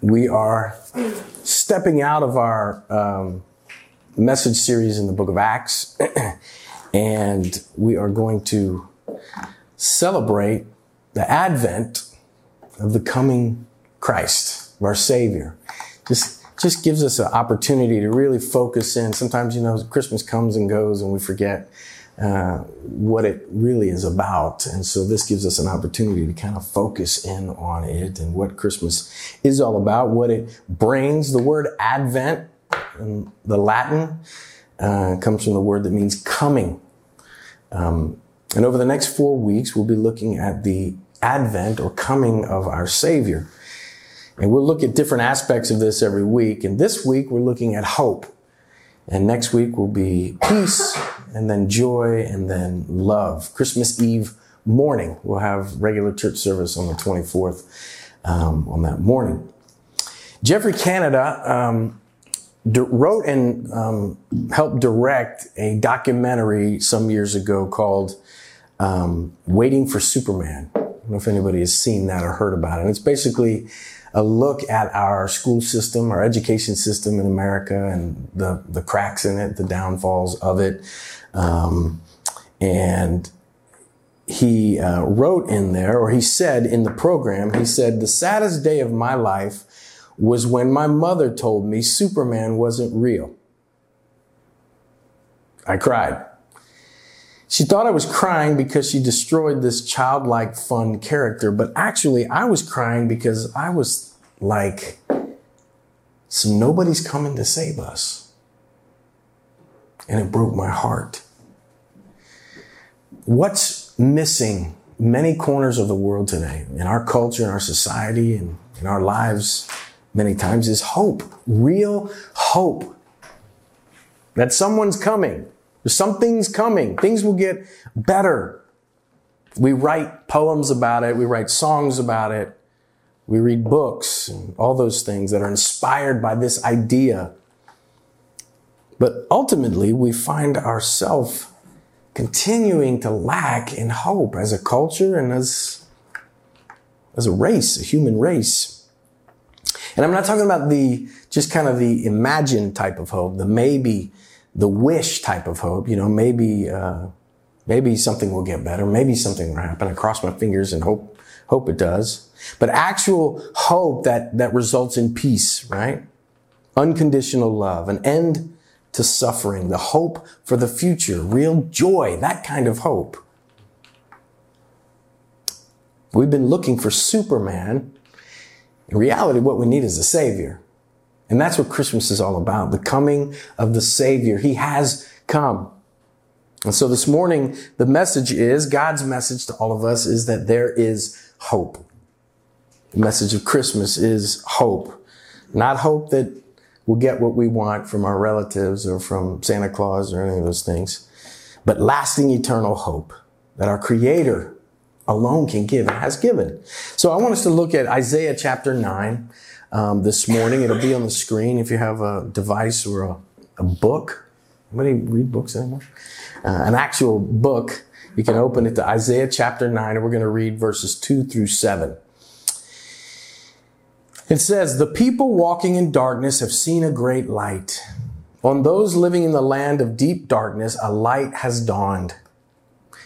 we are stepping out of our um, message series in the book of Acts, and we are going to celebrate the advent of the coming Christ, our Savior. Just, just gives us an opportunity to really focus in. Sometimes, you know, Christmas comes and goes and we forget uh, what it really is about. And so this gives us an opportunity to kind of focus in on it and what Christmas is all about, what it brings. The word Advent in the Latin uh, comes from the word that means coming. Um, and over the next four weeks, we'll be looking at the advent or coming of our Savior. And we'll look at different aspects of this every week. And this week, we're looking at hope. And next week will be peace and then joy and then love. Christmas Eve morning, we'll have regular church service on the 24th um, on that morning. Geoffrey Canada um, wrote and um, helped direct a documentary some years ago called um, Waiting for Superman. I don't know if anybody has seen that or heard about it. And it's basically a look at our school system, our education system in America and the, the cracks in it, the downfalls of it. Um, and he uh, wrote in there, or he said in the program, he said, the saddest day of my life was when my mother told me Superman wasn't real. I cried. She thought I was crying because she destroyed this childlike fun character, but actually I was crying because I was like, so nobody's coming to save us. And it broke my heart. What's missing many corners of the world today, in our culture, in our society, and in our lives, many times is hope. Real hope. That someone's coming Something's coming. Things will get better. We write poems about it. We write songs about it. We read books and all those things that are inspired by this idea. But ultimately, we find ourselves continuing to lack in hope as a culture and as, as a race, a human race. And I'm not talking about the, just kind of the imagined type of hope, the maybe the wish type of hope. You know, maybe uh, maybe something will get better. Maybe something will happen. I cross my fingers and hope hope it does. But actual hope that that results in peace, right? Unconditional love, an end to suffering, the hope for the future, real joy, that kind of hope. We've been looking for Superman. In reality, what we need is a savior. And that's what Christmas is all about. The coming of the Savior. He has come. And so this morning, the message is, God's message to all of us is that there is hope. The message of Christmas is hope. Not hope that we'll get what we want from our relatives or from Santa Claus or any of those things, but lasting eternal hope that our Creator alone can give and has given. So I want us to look at Isaiah chapter 9 um, this morning. It'll be on the screen if you have a device or a, a book. Anybody read books anymore? Uh, an actual book. You can open it to Isaiah chapter 9, and we're going to read verses 2 through 7. It says, The people walking in darkness have seen a great light. On those living in the land of deep darkness, a light has dawned.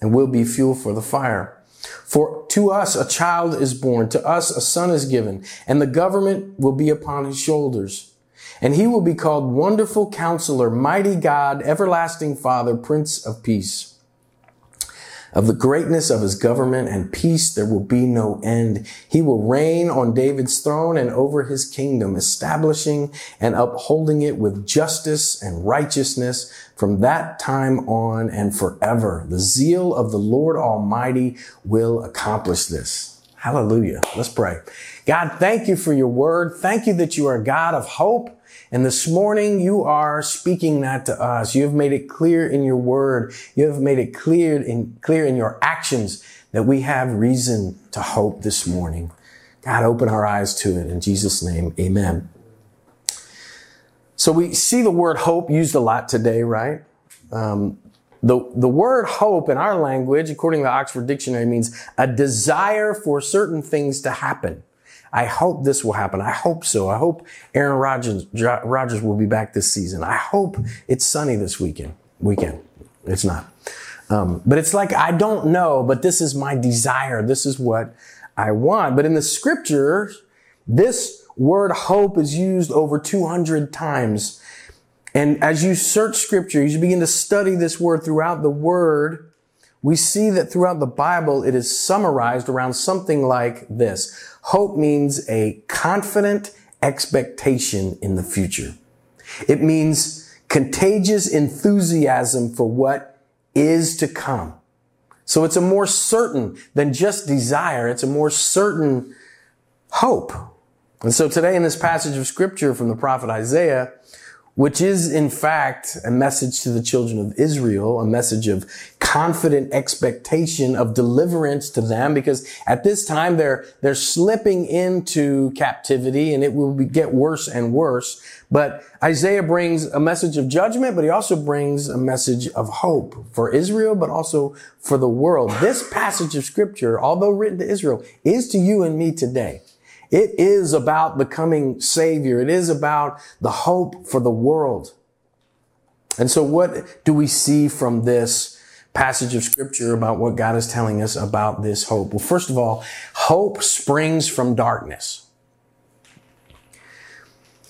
and will be fuel for the fire. For to us a child is born, to us a son is given, and the government will be upon his shoulders. And he will be called Wonderful Counselor, Mighty God, Everlasting Father, Prince of Peace. Of the greatness of his government and peace, there will be no end. He will reign on David's throne and over his kingdom, establishing and upholding it with justice and righteousness from that time on and forever. The zeal of the Lord Almighty will accomplish this. Hallelujah. Let's pray. God, thank you for your word. Thank you that you are God of hope. And this morning you are speaking that to us. You have made it clear in your word. You have made it clear in, clear in your actions that we have reason to hope this morning. God, open our eyes to it in Jesus' name. Amen. So we see the word hope used a lot today, right? Um, the, the word hope in our language, according to the Oxford Dictionary, means a desire for certain things to happen. I hope this will happen. I hope so. I hope Aaron Rodgers, Rodgers will be back this season. I hope it's sunny this weekend. Weekend. It's not. Um, but it's like, I don't know, but this is my desire. This is what I want. But in the scripture, this word hope is used over 200 times and as you search scripture, as you begin to study this word throughout the word, we see that throughout the Bible, it is summarized around something like this. Hope means a confident expectation in the future. It means contagious enthusiasm for what is to come. So it's a more certain than just desire. It's a more certain hope. And so today in this passage of scripture from the prophet Isaiah, which is in fact a message to the children of Israel, a message of confident expectation of deliverance to them because at this time they're, they're slipping into captivity and it will be, get worse and worse. But Isaiah brings a message of judgment, but he also brings a message of hope for Israel, but also for the world. This passage of scripture, although written to Israel, is to you and me today. It is about the coming Savior. It is about the hope for the world. And so what do we see from this passage of scripture about what God is telling us about this hope? Well, first of all, hope springs from darkness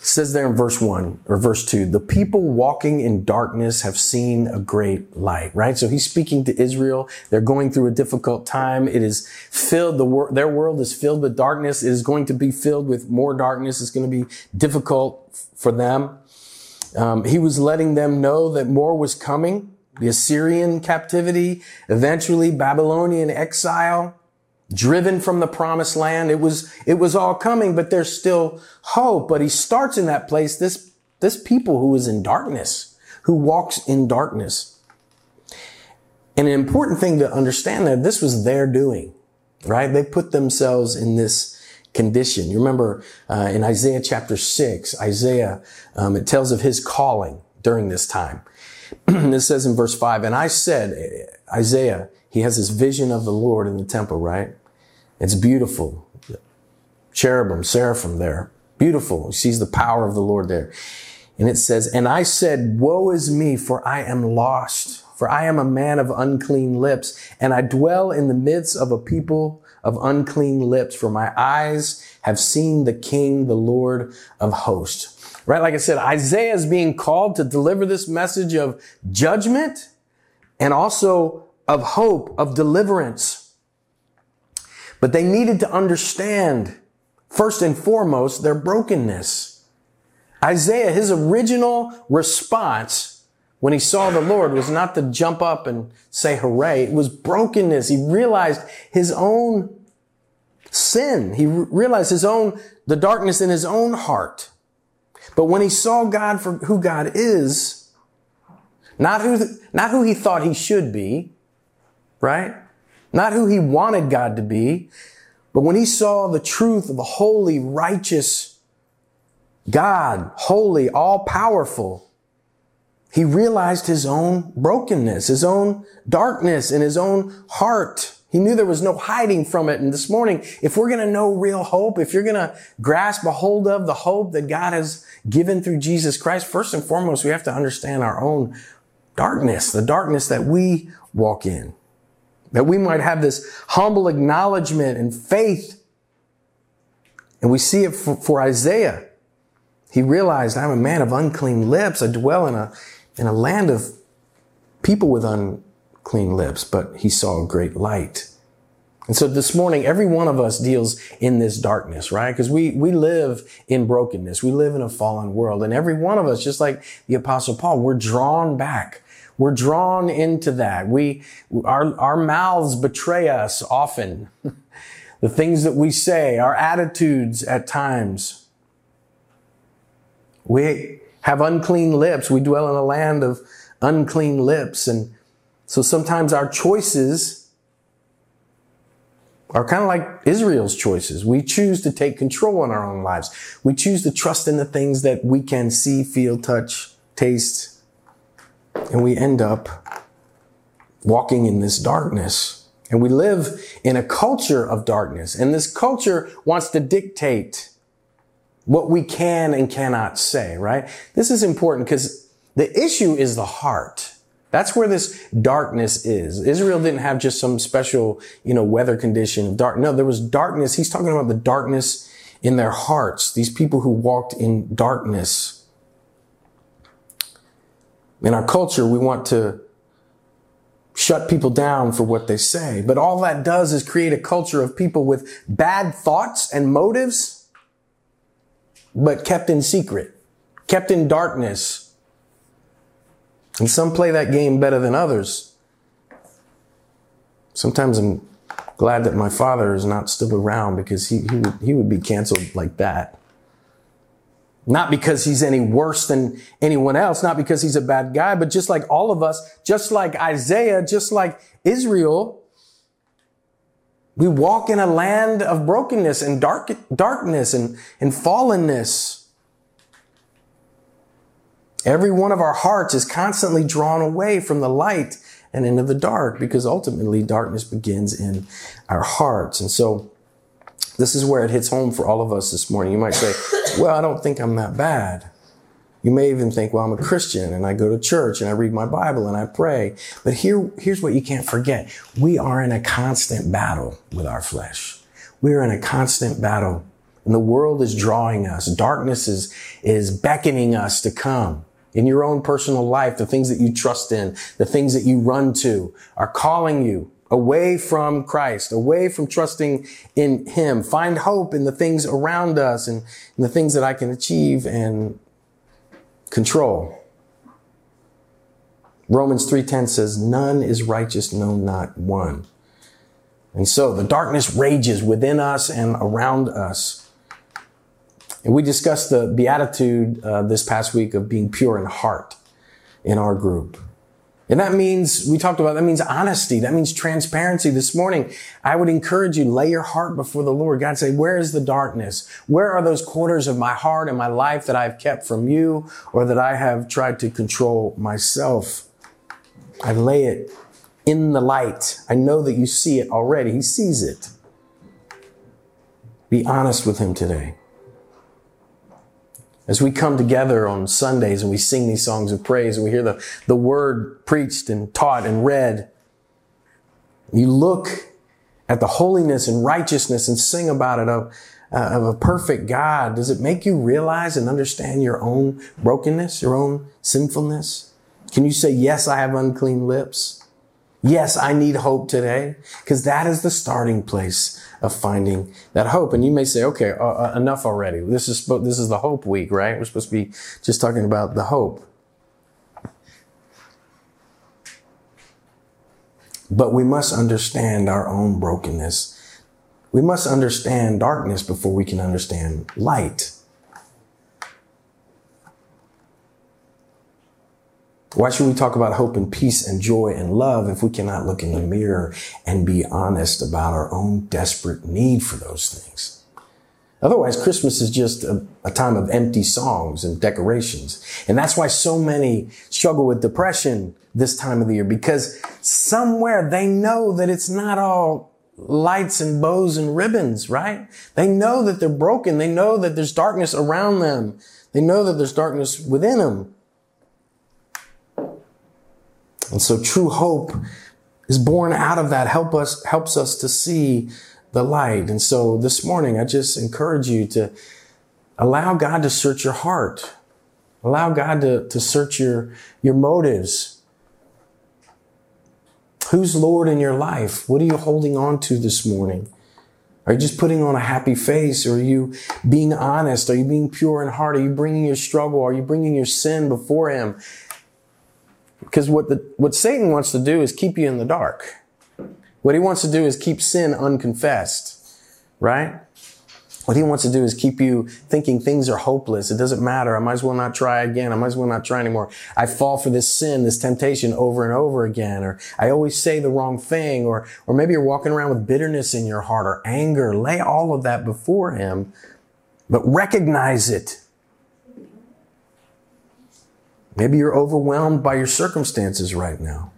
says there in verse 1 or verse 2 the people walking in darkness have seen a great light right? So he's speaking to israel. They're going through a difficult time. It is filled the wor- their world is filled with darkness. It is going to be filled with more darkness. It's going to be difficult for them. Um, he was letting them know that more was coming. The assyrian captivity eventually babylonian exile driven from the promised land. It was, it was all coming, but there's still hope. But he starts in that place, this, this people who is in darkness, who walks in darkness. And an important thing to understand that this was their doing, right? They put themselves in this condition. You remember uh, in Isaiah chapter six, Isaiah, um, it tells of his calling during this time. it says in verse five, and I said, Isaiah, he has this vision of the Lord in the temple, right? It's beautiful. Cherubim, seraphim there. Beautiful. He sees the power of the Lord there. And it says, And I said, Woe is me, for I am lost. For I am a man of unclean lips, and I dwell in the midst of a people of unclean lips, for my eyes have seen the King, the Lord of hosts. Right? Like I said, Isaiah is being called to deliver this message of judgment and also of hope, of deliverance. But they needed to understand, first and foremost, their brokenness. Isaiah, his original response when he saw the Lord was not to jump up and say hooray. It was brokenness. He realized his own sin. He realized his own, the darkness in his own heart. But when he saw God for who God is, not who, not who he thought he should be, right? Not who he wanted God to be, but when he saw the truth of a holy, righteous God, holy, all powerful, he realized his own brokenness, his own darkness in his own heart. He knew there was no hiding from it. And this morning, if we're going to know real hope, if you're going to grasp a hold of the hope that God has given through Jesus Christ, first and foremost, we have to understand our own darkness, the darkness that we walk in. That we might have this humble acknowledgement and faith. And we see it for, for Isaiah. He realized, I'm a man of unclean lips. I dwell in a, in a land of people with unclean lips, but he saw a great light. And so this morning, every one of us deals in this darkness, right? Because we, we live in brokenness. We live in a fallen world. And every one of us, just like the apostle Paul, we're drawn back we're drawn into that. We, our, our mouths betray us often. the things that we say, our attitudes at times. We have unclean lips. We dwell in a land of unclean lips. And so sometimes our choices are kind of like Israel's choices. We choose to take control in our own lives. We choose to trust in the things that we can see, feel, touch, taste, and we end up walking in this darkness. And we live in a culture of darkness. And this culture wants to dictate what we can and cannot say, right? This is important because the issue is the heart. That's where this darkness is. Israel didn't have just some special, you know, weather condition of dark. No, there was darkness. He's talking about the darkness in their hearts. These people who walked in darkness. In our culture, we want to shut people down for what they say. But all that does is create a culture of people with bad thoughts and motives, but kept in secret, kept in darkness. And some play that game better than others. Sometimes I'm glad that my father is not still around because he, he would, he would be canceled like that. Not because he's any worse than anyone else, not because he's a bad guy, but just like all of us, just like Isaiah, just like Israel, we walk in a land of brokenness and dark, darkness and, and fallenness. Every one of our hearts is constantly drawn away from the light and into the dark because ultimately darkness begins in our hearts. And so this is where it hits home for all of us this morning. You might say, well, I don't think I'm that bad. You may even think, well, I'm a Christian and I go to church and I read my Bible and I pray. But here, here's what you can't forget. We are in a constant battle with our flesh. We are in a constant battle and the world is drawing us. Darkness is, is beckoning us to come in your own personal life. The things that you trust in, the things that you run to are calling you away from Christ, away from trusting in Him. Find hope in the things around us and the things that I can achieve and control. Romans 3:10 says, "None is righteous, no not one." And so the darkness rages within us and around us. And we discussed the beatitude uh, this past week of being pure in heart in our group. And that means, we talked about, that means honesty. That means transparency. This morning, I would encourage you, lay your heart before the Lord. God say, where is the darkness? Where are those corners of my heart and my life that I've kept from you or that I have tried to control myself? I lay it in the light. I know that you see it already. He sees it. Be honest with him today. As we come together on Sundays and we sing these songs of praise and we hear the, the word preached and taught and read, you look at the holiness and righteousness and sing about it of, uh, of a perfect God. Does it make you realize and understand your own brokenness, your own sinfulness? Can you say, yes, I have unclean lips? Yes, I need hope today because that is the starting place of finding that hope. And you may say, okay, uh, uh, enough already. This is, this is the hope week, right? We're supposed to be just talking about the hope. But we must understand our own brokenness. We must understand darkness before we can understand light. Why should we talk about hope and peace and joy and love if we cannot look in the mirror and be honest about our own desperate need for those things? Otherwise, Christmas is just a, a, time of empty songs and decorations. And that's why so many struggle with depression this time of the year because somewhere they know that it's not all lights and bows and ribbons, right? They know that they're broken. They know that there's darkness around them. They know that there's darkness within them. And so true hope is born out of that, help us, helps us to see the light. And so this morning, I just encourage you to allow God to search your heart. Allow God to, to search your, your motives. Who's Lord in your life? What are you holding on to this morning? Are you just putting on a happy face? Or are you being honest? Are you being pure in heart? Are you bringing your struggle? Are you bringing your sin before Him? Because what the, what Satan wants to do is keep you in the dark. What he wants to do is keep sin unconfessed. right? What he wants to do is keep you thinking things are hopeless. It doesn't matter. I might as well not try again. I might as well not try anymore. I fall for this sin, this temptation over and over again. Or I always say the wrong thing. Or, or maybe you're walking around with bitterness in your heart or anger. Lay all of that before him, but recognize it. Maybe you're overwhelmed by your circumstances right now.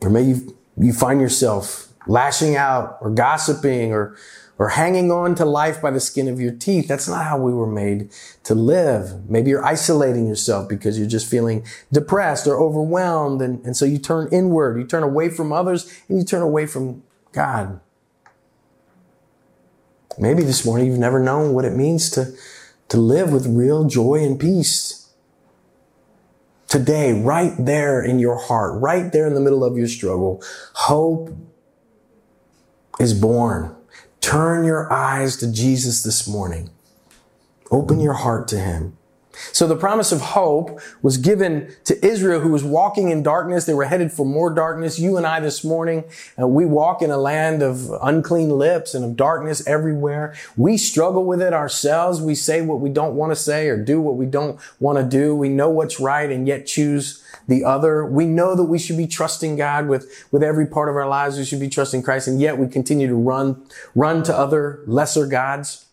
Or maybe you, find yourself lashing out or gossiping or or hanging on to life by the skin of your teeth. That's not how we were made to live. Maybe you're isolating yourself because you're just feeling depressed or overwhelmed. And, and so you turn inward, you turn away from others and you turn away from God. Maybe this morning you've never known what it means to, to live with real joy and peace. Today, right there in your heart, right there in the middle of your struggle, hope is born. Turn your eyes to Jesus this morning. Open your heart to him. So the promise of hope was given to Israel who was walking in darkness. They were headed for more darkness. You and I this morning, uh, we walk in a land of unclean lips and of darkness everywhere. We struggle with it ourselves. We say what we don't want to say or do what we don't want to do. We know what's right and yet choose the other. We know that we should be trusting God with, with every part of our lives. We should be trusting Christ. And yet we continue to run, run to other lesser gods.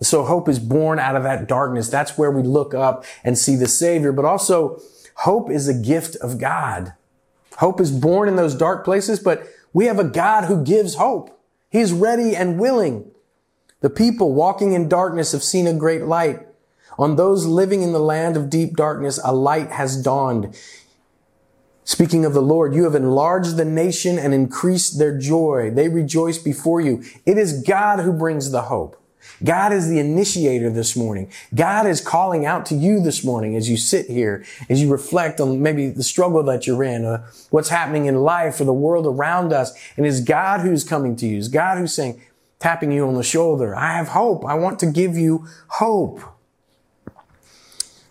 So hope is born out of that darkness. That's where we look up and see the Savior. But also hope is a gift of God. Hope is born in those dark places, but we have a God who gives hope. He's ready and willing. The people walking in darkness have seen a great light. On those living in the land of deep darkness, a light has dawned. Speaking of the Lord, you have enlarged the nation and increased their joy. They rejoice before you. It is God who brings the hope. God is the initiator this morning. God is calling out to you this morning as you sit here, as you reflect on maybe the struggle that you're in, or what's happening in life or the world around us. And it's God who's coming to you. It's God who's saying, tapping you on the shoulder. I have hope. I want to give you hope.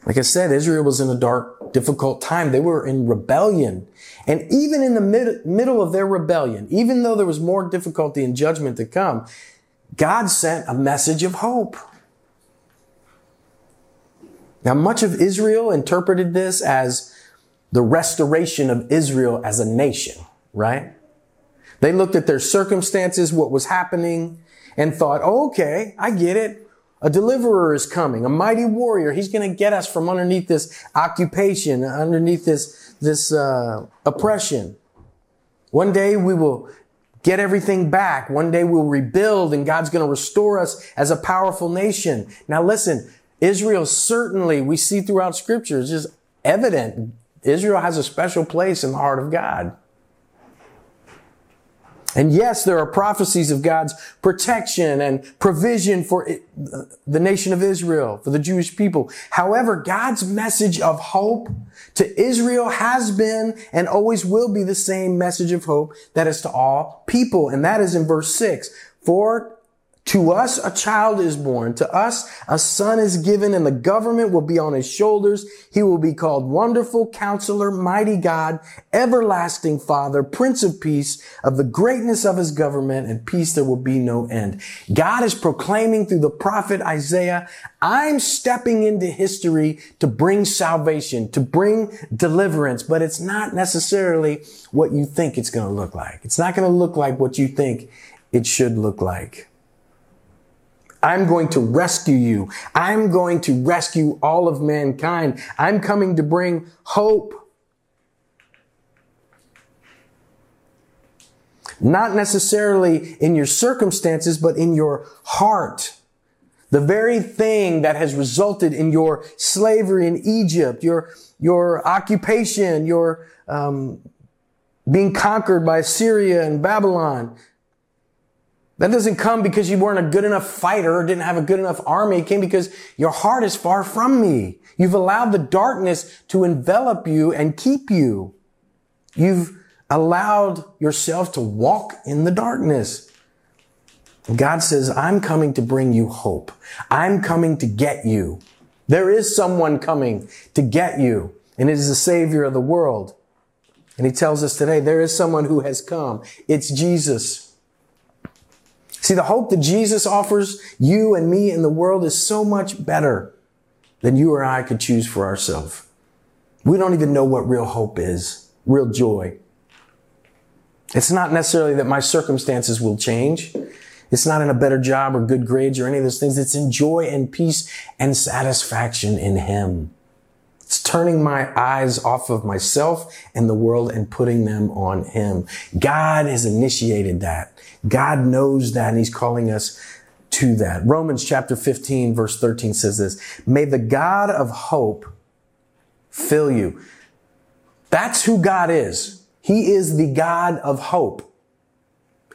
Like I said, Israel was in a dark, difficult time. They were in rebellion. And even in the mid- middle of their rebellion, even though there was more difficulty and judgment to come, God sent a message of hope. Now, much of Israel interpreted this as the restoration of Israel as a nation, right? They looked at their circumstances, what was happening, and thought, oh, okay, I get it. A deliverer is coming, a mighty warrior. He's going to get us from underneath this occupation, underneath this, this, uh, oppression. One day we will get everything back. One day we'll rebuild and God's going to restore us as a powerful nation. Now listen, Israel certainly, we see throughout scripture, it's just evident. Israel has a special place in the heart of God. And yes, there are prophecies of God's protection and provision for it, the nation of Israel, for the Jewish people. However, God's message of hope to Israel has been and always will be the same message of hope that is to all people. And that is in verse six. For to us a child is born. To us a son is given and the government will be on his shoulders. He will be called wonderful counselor, mighty God, everlasting father, prince of peace. Of the greatness of his government and peace there will be no end. God is proclaiming through the prophet Isaiah, I'm stepping into history to bring salvation, to bring deliverance, but it's not necessarily what you think it's going to look like. It's not going to look like what you think it should look like. I'm going to rescue you. I'm going to rescue all of mankind. I'm coming to bring hope. Not necessarily in your circumstances, but in your heart. The very thing that has resulted in your slavery in Egypt, your, your occupation, your um, being conquered by Syria and Babylon, that doesn't come because you weren't a good enough fighter or didn't have a good enough army. It came because your heart is far from me. You've allowed the darkness to envelop you and keep you. You've allowed yourself to walk in the darkness. God says, I'm coming to bring you hope. I'm coming to get you. There is someone coming to get you, and it is the Savior of the world. And he tells us today, there is someone who has come. It's Jesus. See, the hope that Jesus offers you and me and the world is so much better than you or I could choose for ourselves. We don't even know what real hope is, real joy. It's not necessarily that my circumstances will change. It's not in a better job or good grades or any of those things. It's in joy and peace and satisfaction in Him. Turning my eyes off of myself and the world and putting them on Him. God has initiated that. God knows that and He's calling us to that. Romans chapter 15 verse 13 says this, may the God of hope fill you. That's who God is. He is the God of hope.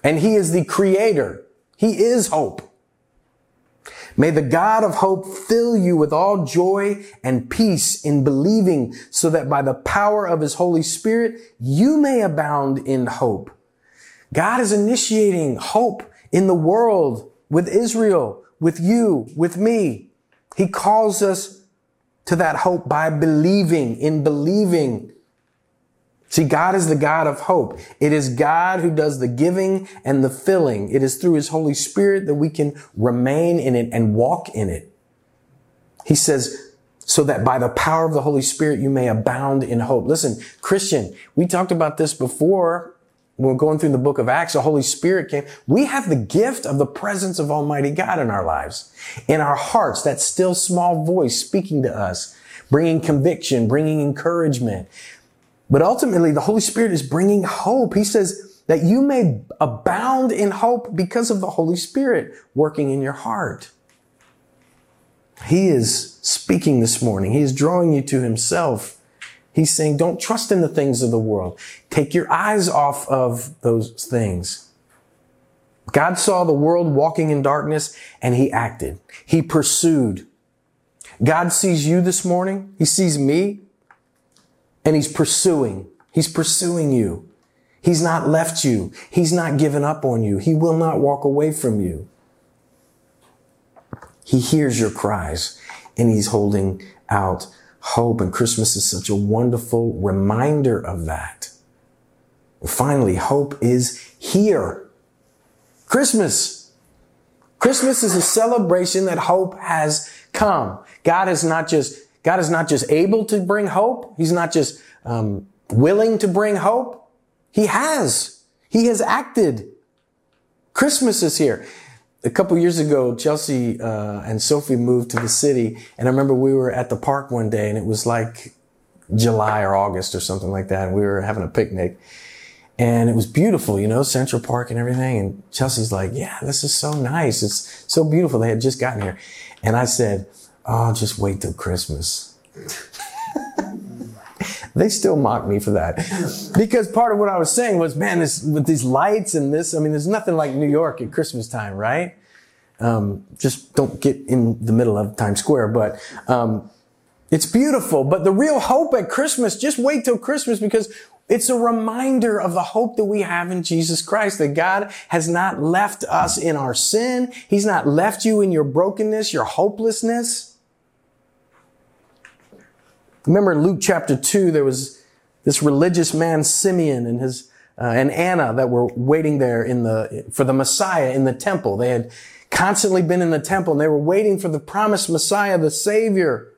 And He is the creator. He is hope. May the God of hope fill you with all joy and peace in believing so that by the power of his Holy Spirit, you may abound in hope. God is initiating hope in the world with Israel, with you, with me. He calls us to that hope by believing, in believing See, God is the God of hope. It is God who does the giving and the filling. It is through his Holy Spirit that we can remain in it and walk in it. He says, so that by the power of the Holy Spirit, you may abound in hope. Listen, Christian, we talked about this before when we're going through the book of Acts. The Holy Spirit came. We have the gift of the presence of Almighty God in our lives, in our hearts, that still small voice speaking to us, bringing conviction, bringing encouragement, but ultimately, the Holy Spirit is bringing hope. He says that you may abound in hope because of the Holy Spirit working in your heart. He is speaking this morning. He is drawing you to himself. He's saying, don't trust in the things of the world. Take your eyes off of those things. God saw the world walking in darkness and he acted. He pursued. God sees you this morning. He sees me and he's pursuing. He's pursuing you. He's not left you. He's not given up on you. He will not walk away from you. He hears your cries and he's holding out hope. And Christmas is such a wonderful reminder of that. Finally, hope is here. Christmas. Christmas is a celebration that hope has come. God has not just God is not just able to bring hope. He's not just um, willing to bring hope. He has. He has acted. Christmas is here. A couple years ago, Chelsea uh, and Sophie moved to the city, and I remember we were at the park one day, and it was like July or August or something like that, and we were having a picnic. And it was beautiful, you know, Central Park and everything. And Chelsea's like, yeah, this is so nice. It's so beautiful. They had just gotten here. And I said, oh, just wait till Christmas. they still mock me for that. Because part of what I was saying was, man, this, with these lights and this, I mean, there's nothing like New York at Christmas time, right? Um, just don't get in the middle of Times Square, but, um, it's beautiful. But the real hope at Christmas, just wait till Christmas because it's a reminder of the hope that we have in Jesus Christ, that God has not left us in our sin. He's not left you in your brokenness, your hopelessness. Remember in Luke chapter 2, there was this religious man, Simeon, and his, uh, and Anna that were waiting there in the, for the Messiah in the temple. They had constantly been in the temple and they were waiting for the promised Messiah, the Savior.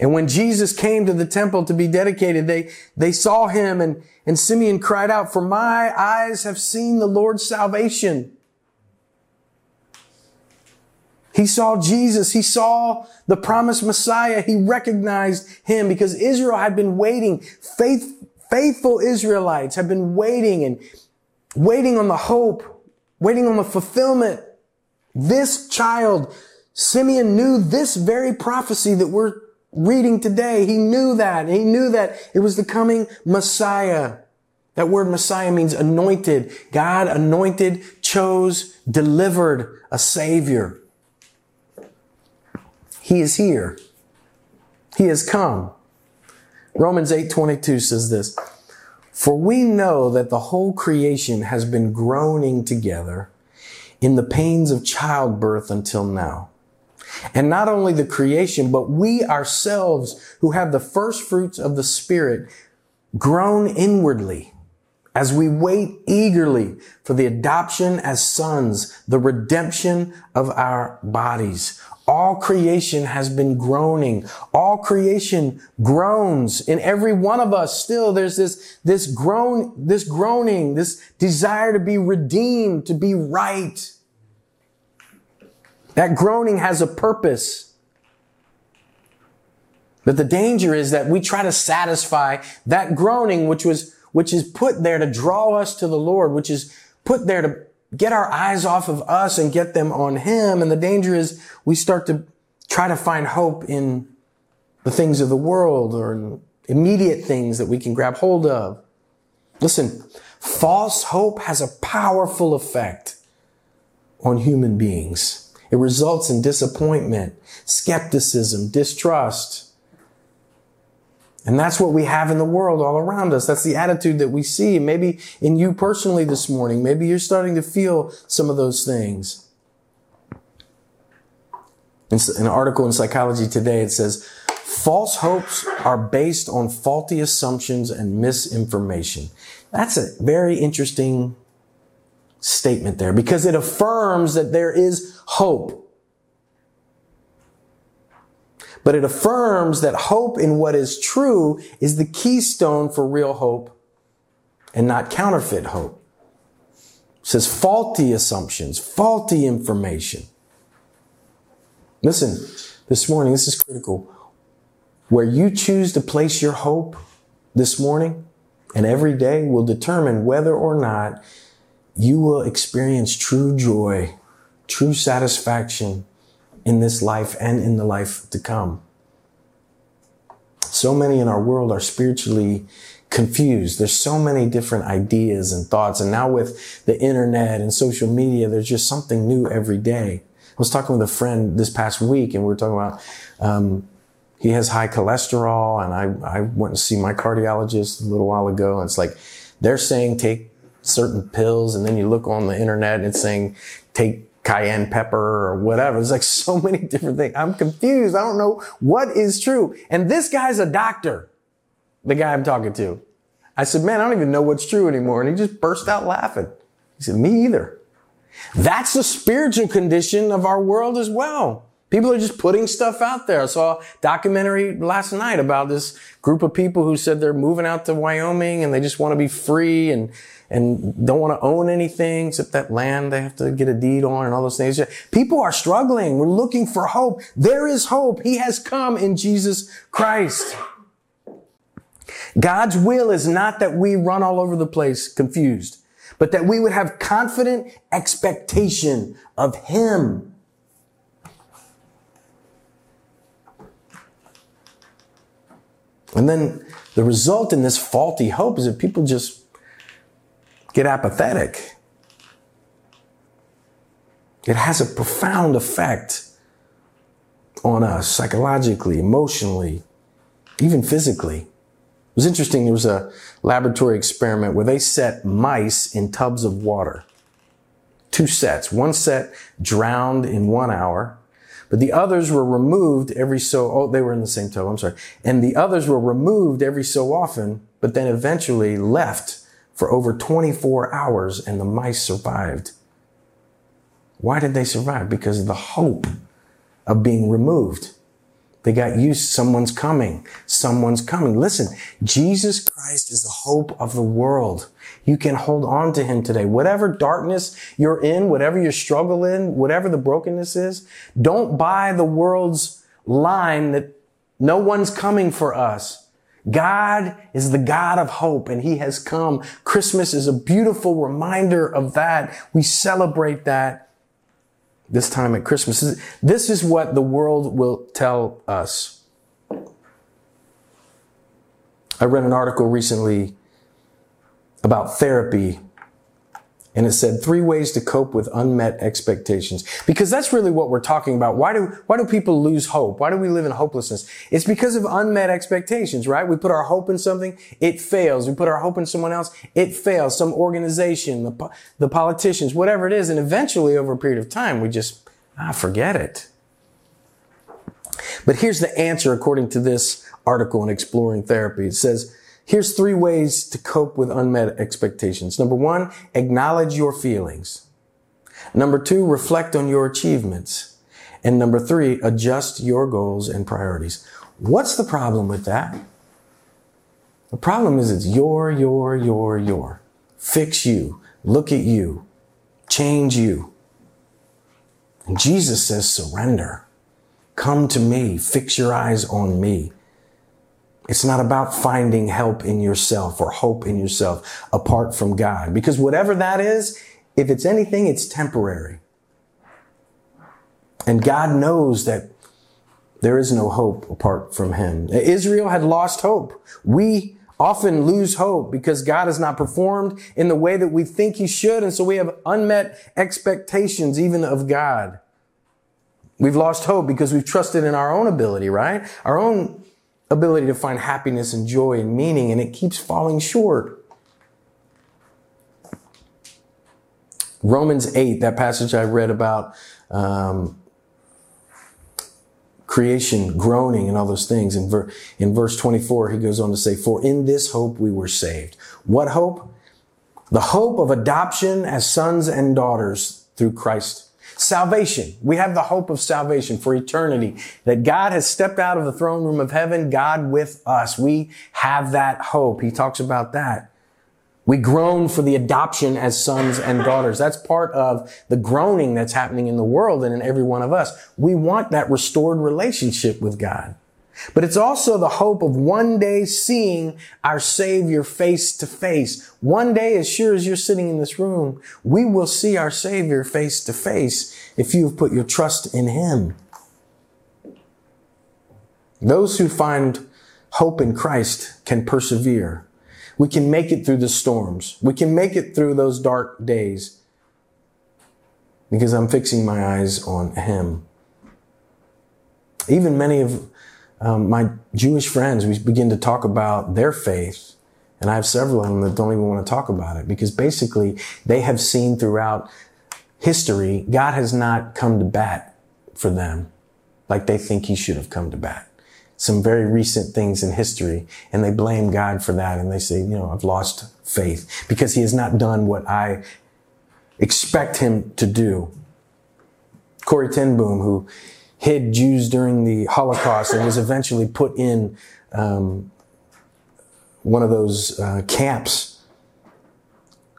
And when Jesus came to the temple to be dedicated, they, they saw him and, and Simeon cried out, for my eyes have seen the Lord's salvation he saw Jesus. He saw the promised Messiah. He recognized him because Israel had been waiting. Faith, faithful Israelites have been waiting and waiting on the hope, waiting on the fulfillment. This child, Simeon knew this very prophecy that we're reading today. He knew that. He knew that it was the coming Messiah. That word Messiah means anointed. God anointed, chose, delivered a savior. He is here. He has come. Romans 8:22 says this, "For we know that the whole creation has been groaning together in the pains of childbirth until now." And not only the creation, but we ourselves who have the first fruits of the Spirit groan inwardly as we wait eagerly for the adoption as sons, the redemption of our bodies. All creation has been groaning. All creation groans in every one of us. Still, there's this, this groan, this groaning, this desire to be redeemed, to be right. That groaning has a purpose. But the danger is that we try to satisfy that groaning, which was, which is put there to draw us to the Lord, which is put there to get our eyes off of us and get them on Him. And the danger is we start to try to find hope in the things of the world or immediate things that we can grab hold of. Listen, false hope has a powerful effect on human beings. It results in disappointment, skepticism, distrust. And that's what we have in the world all around us. That's the attitude that we see. Maybe in you personally this morning, maybe you're starting to feel some of those things. In an article in Psychology Today, it says, false hopes are based on faulty assumptions and misinformation. That's a very interesting statement there because it affirms that there is hope. But it affirms that hope in what is true is the keystone for real hope and not counterfeit hope. It says faulty assumptions, faulty information. Listen, this morning, this is critical. Where you choose to place your hope this morning and every day will determine whether or not you will experience true joy, true satisfaction, in this life and in the life to come. So many in our world are spiritually confused. There's so many different ideas and thoughts. And now with the internet and social media, there's just something new every day. I was talking with a friend this past week and we were talking about, um, he has high cholesterol and I, I went to see my cardiologist a little while ago and it's like, they're saying take certain pills and then you look on the internet and it's saying take cayenne pepper or whatever. It's like so many different things. I'm confused. I don't know what is true. And this guy's a doctor, the guy I'm talking to. I said, man, I don't even know what's true anymore. And he just burst out laughing. He said, me either. That's the spiritual condition of our world as well. People are just putting stuff out there. I saw a documentary last night about this group of people who said they're moving out to Wyoming and they just want to be free and, and don't want to own anything except that land they have to get a deed on and all those things. People are struggling. We're looking for hope. There is hope. He has come in Jesus Christ. God's will is not that we run all over the place confused, but that we would have confident expectation of Him And then the result in this faulty hope is that people just get apathetic. It has a profound effect on us psychologically, emotionally, even physically. It was interesting. There was a laboratory experiment where they set mice in tubs of water. Two sets. One set drowned in one hour but the others were removed every so, oh, they were in the same tub, I'm sorry. And the others were removed every so often, but then eventually left for over 24 hours and the mice survived. Why did they survive? Because of the hope of being removed. They got used, someone's coming, someone's coming. Listen, Jesus Christ is the hope of the world. You can hold on to him today. Whatever darkness you're in, whatever your struggle in, whatever the brokenness is, don't buy the world's line that no one's coming for us. God is the God of hope and he has come. Christmas is a beautiful reminder of that. We celebrate that this time at Christmas. This is what the world will tell us. I read an article recently about therapy and it said three ways to cope with unmet expectations. Because that's really what we're talking about. Why do, why do people lose hope? Why do we live in hopelessness? It's because of unmet expectations, right? We put our hope in something, it fails. We put our hope in someone else, it fails. Some organization, the, the politicians, whatever it is. And eventually over a period of time, we just, ah, forget it. But here's the answer according to this article in Exploring Therapy. It says, Here's three ways to cope with unmet expectations. Number one, acknowledge your feelings. Number two, reflect on your achievements. And number three, adjust your goals and priorities. What's the problem with that? The problem is it's your, your, your, your. Fix you. Look at you. Change you. And Jesus says, surrender. Come to me. Fix your eyes on me. It's not about finding help in yourself or hope in yourself apart from God. Because whatever that is, if it's anything, it's temporary. And God knows that there is no hope apart from Him. Israel had lost hope. We often lose hope because God has not performed in the way that we think He should. And so we have unmet expectations even of God. We've lost hope because we've trusted in our own ability, right? Our own ability to find happiness and joy and meaning, and it keeps falling short. Romans 8, that passage I read about um, creation groaning and all those things. In, ver- in verse 24, he goes on to say, For in this hope we were saved. What hope? The hope of adoption as sons and daughters through Christ Salvation. We have the hope of salvation for eternity. That God has stepped out of the throne room of heaven, God with us. We have that hope. He talks about that. We groan for the adoption as sons and daughters. That's part of the groaning that's happening in the world and in every one of us. We want that restored relationship with God. But it's also the hope of one day seeing our Savior face to face. One day, as sure as you're sitting in this room, we will see our Savior face to face if you've put your trust in Him. Those who find hope in Christ can persevere. We can make it through the storms. We can make it through those dark days because I'm fixing my eyes on Him. Even many of um, my Jewish friends, we begin to talk about their faith. And I have several of them that don't even want to talk about it because basically they have seen throughout history, God has not come to bat for them like they think he should have come to bat. Some very recent things in history and they blame God for that. And they say, you know, I've lost faith because he has not done what I expect him to do. Corrie ten Boom, who hid Jews during the Holocaust and was eventually put in um, one of those uh, camps.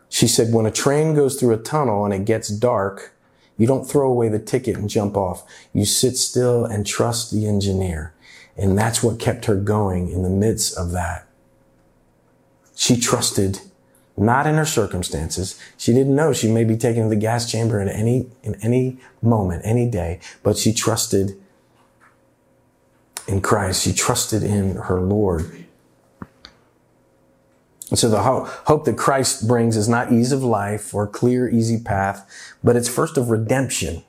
She said, when a train goes through a tunnel and it gets dark, you don't throw away the ticket and jump off. You sit still and trust the engineer. And that's what kept her going in the midst of that. She trusted not in her circumstances. She didn't know she may be taken to the gas chamber in any, in any moment, any day, but she trusted in Christ. She trusted in her Lord. And so the ho- hope that Christ brings is not ease of life or clear, easy path, but it's first of redemption,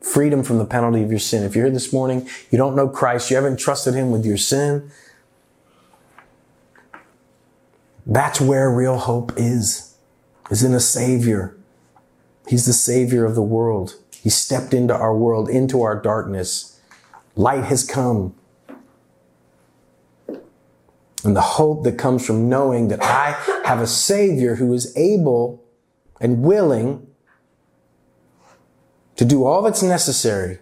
freedom from the penalty of your sin. If you're here this morning, you don't know Christ, you haven't trusted him with your sin, that's where real hope is, is in a savior. He's the savior of the world. He stepped into our world, into our darkness. Light has come. And the hope that comes from knowing that I have a savior who is able and willing to do all that's necessary,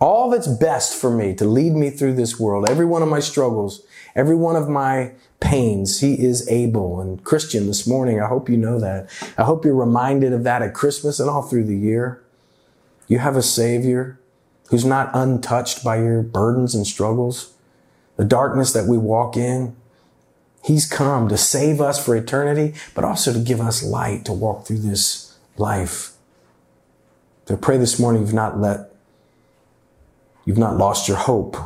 all that's best for me to lead me through this world, every one of my struggles, every one of my pains. He is able. And Christian, this morning, I hope you know that. I hope you're reminded of that at Christmas and all through the year. You have a Savior who's not untouched by your burdens and struggles. The darkness that we walk in, He's come to save us for eternity, but also to give us light to walk through this life. So I pray this morning you've not let, you've not lost your hope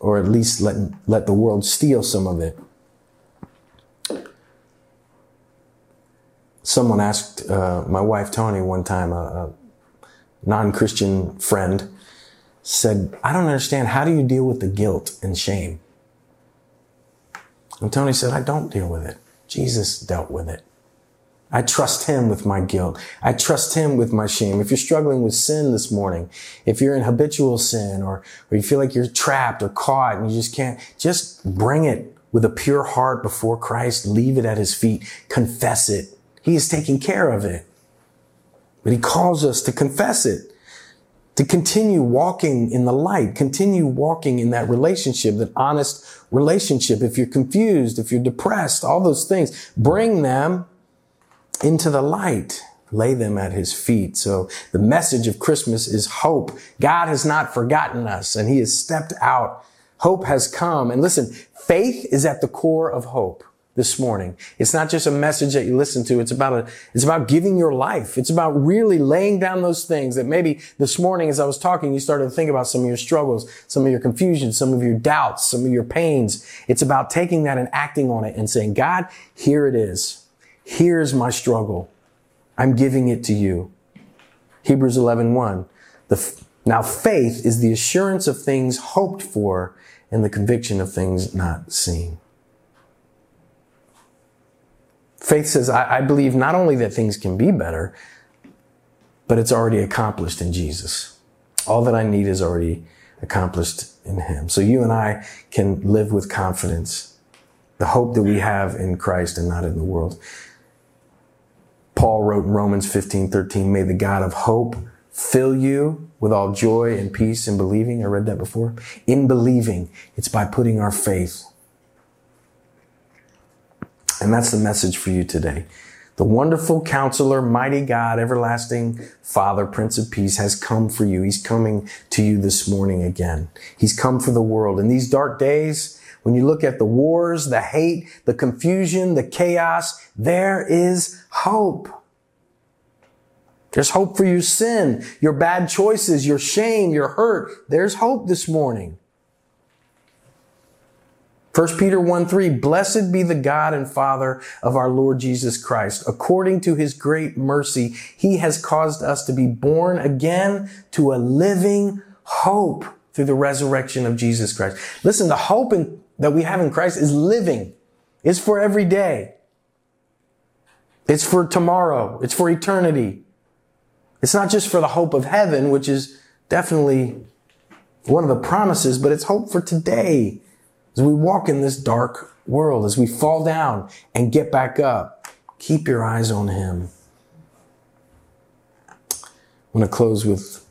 or at least let, let the world steal some of it. Someone asked uh, my wife Tony one time, a, a non Christian friend, said, I don't understand. How do you deal with the guilt and shame? And Tony said, I don't deal with it. Jesus dealt with it. I trust him with my guilt. I trust him with my shame. If you're struggling with sin this morning, if you're in habitual sin or, or you feel like you're trapped or caught and you just can't, just bring it with a pure heart before Christ. Leave it at his feet. Confess it. He is taking care of it. But he calls us to confess it, to continue walking in the light, continue walking in that relationship, that honest relationship. If you're confused, if you're depressed, all those things, bring them into the light. Lay them at his feet. So the message of Christmas is hope. God has not forgotten us and he has stepped out. Hope has come. And listen, faith is at the core of hope this morning. It's not just a message that you listen to. It's about a, it's about giving your life. It's about really laying down those things that maybe this morning as I was talking, you started to think about some of your struggles, some of your confusion, some of your doubts, some of your pains. It's about taking that and acting on it and saying, God, here it is. Here's my struggle. I'm giving it to you. Hebrews 11, 1. The, now faith is the assurance of things hoped for and the conviction of things not seen. Faith says, I, I believe not only that things can be better, but it's already accomplished in Jesus. All that I need is already accomplished in Him. So you and I can live with confidence, the hope that we have in Christ and not in the world. Paul wrote in Romans 15, 13, may the God of hope fill you with all joy and peace in believing. I read that before. In believing, it's by putting our faith. And that's the message for you today. The wonderful counselor, mighty God, everlasting Father, Prince of Peace has come for you. He's coming to you this morning again. He's come for the world. In these dark days, when you look at the wars, the hate, the confusion, the chaos, there is hope. There's hope for your sin, your bad choices, your shame, your hurt. There's hope this morning. 1 Peter 1 3, blessed be the God and Father of our Lord Jesus Christ. According to his great mercy, he has caused us to be born again to a living hope through the resurrection of Jesus Christ. Listen, the hope in, that we have in Christ is living. It's for every day. It's for tomorrow. It's for eternity. It's not just for the hope of heaven, which is definitely one of the promises, but it's hope for today as we walk in this dark world, as we fall down and get back up. Keep your eyes on Him. I want to close with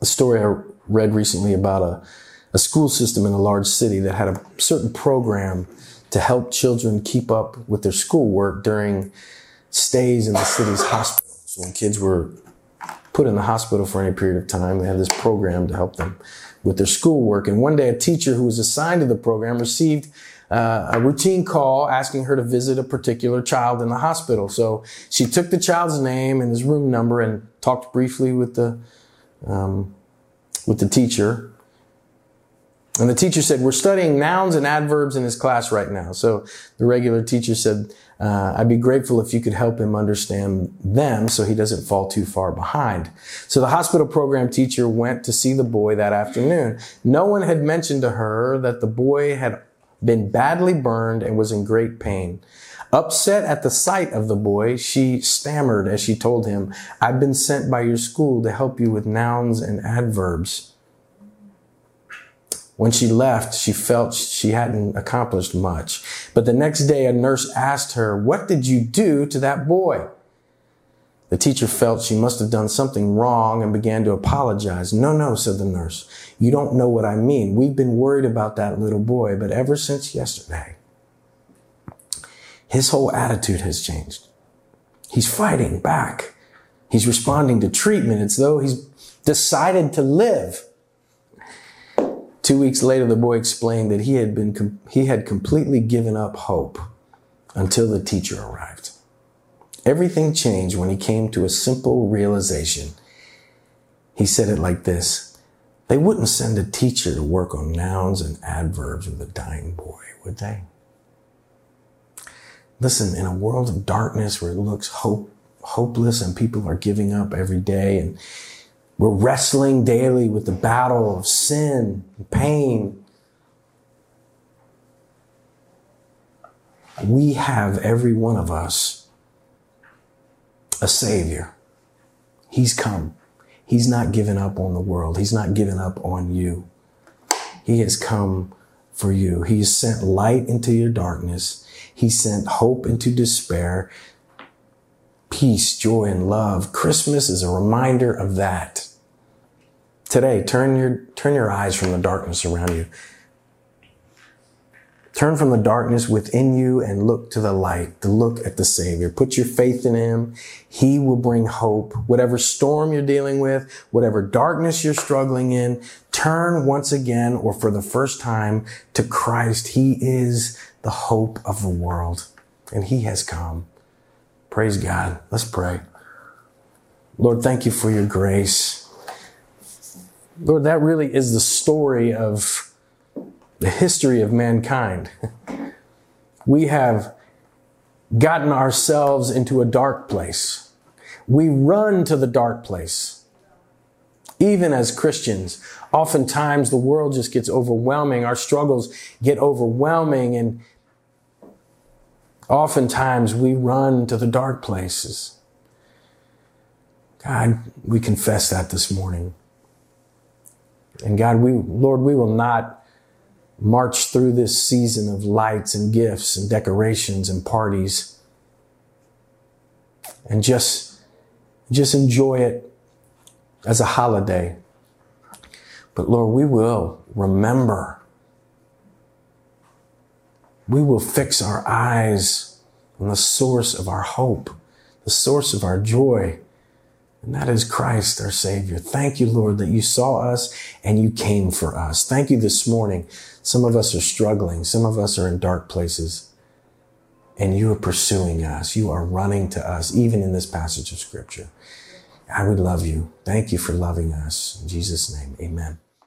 a story I read recently about a, a school system in a large city that had a certain program to help children keep up with their schoolwork during stays in the city's hospital. So when kids were put in the hospital for any period of time, they had this program to help them with their schoolwork. And one day, a teacher who was assigned to the program received uh, a routine call asking her to visit a particular child in the hospital. So she took the child's name and his room number and talked briefly with the um, with the teacher. And the teacher said, "We're studying nouns and adverbs in his class right now." So the regular teacher said, uh, I'd be grateful if you could help him understand them so he doesn't fall too far behind. So the hospital program teacher went to see the boy that afternoon. No one had mentioned to her that the boy had been badly burned and was in great pain. Upset at the sight of the boy, she stammered as she told him, I've been sent by your school to help you with nouns and adverbs. When she left, she felt she hadn't accomplished much. But the next day, a nurse asked her, What did you do to that boy? The teacher felt she must have done something wrong and began to apologize. No, no, said the nurse. You don't know what I mean. We've been worried about that little boy, but ever since yesterday, his whole attitude has changed. He's fighting back. He's responding to treatment. It's though he's decided to live. Two weeks later, the boy explained that he had been, he had completely given up hope until the teacher arrived. Everything changed when he came to a simple realization. He said it like this. They wouldn't send a teacher to work on nouns and adverbs with a dying boy, would they? Listen, in a world of darkness where it looks hope, hopeless and people are giving up every day and we're wrestling daily with the battle of sin and pain. we have every one of us a savior. He's come. He's not given up on the world. He's not given up on you. He has come for you. He has sent light into your darkness. He sent hope into despair, peace, joy, and love. Christmas is a reminder of that. Today, turn your, turn your eyes from the darkness around you Turn from the darkness within you and look to the light, to look at the Savior. Put your faith in Him. He will bring hope. Whatever storm you're dealing with, whatever darkness you're struggling in, turn once again or for the first time to Christ. He is the hope of the world and He has come. Praise God. Let's pray. Lord, thank you for your grace. Lord, that really is the story of the history of mankind. we have gotten ourselves into a dark place. We run to the dark place. Even as Christians, oftentimes the world just gets overwhelming. Our struggles get overwhelming and oftentimes we run to the dark places. God, we confess that this morning. And God, we, Lord, we will not march through this season of lights and gifts and decorations and parties and just, just enjoy it as a holiday. But Lord, we will remember. We will fix our eyes on the source of our hope, the source of our joy, and that is Christ, our Savior. Thank you, Lord, that you saw us and you came for us. Thank you this morning. Some of us are struggling. Some of us are in dark places. And you are pursuing us. You are running to us, even in this passage of Scripture. I would love you. Thank you for loving us. In Jesus' name, amen.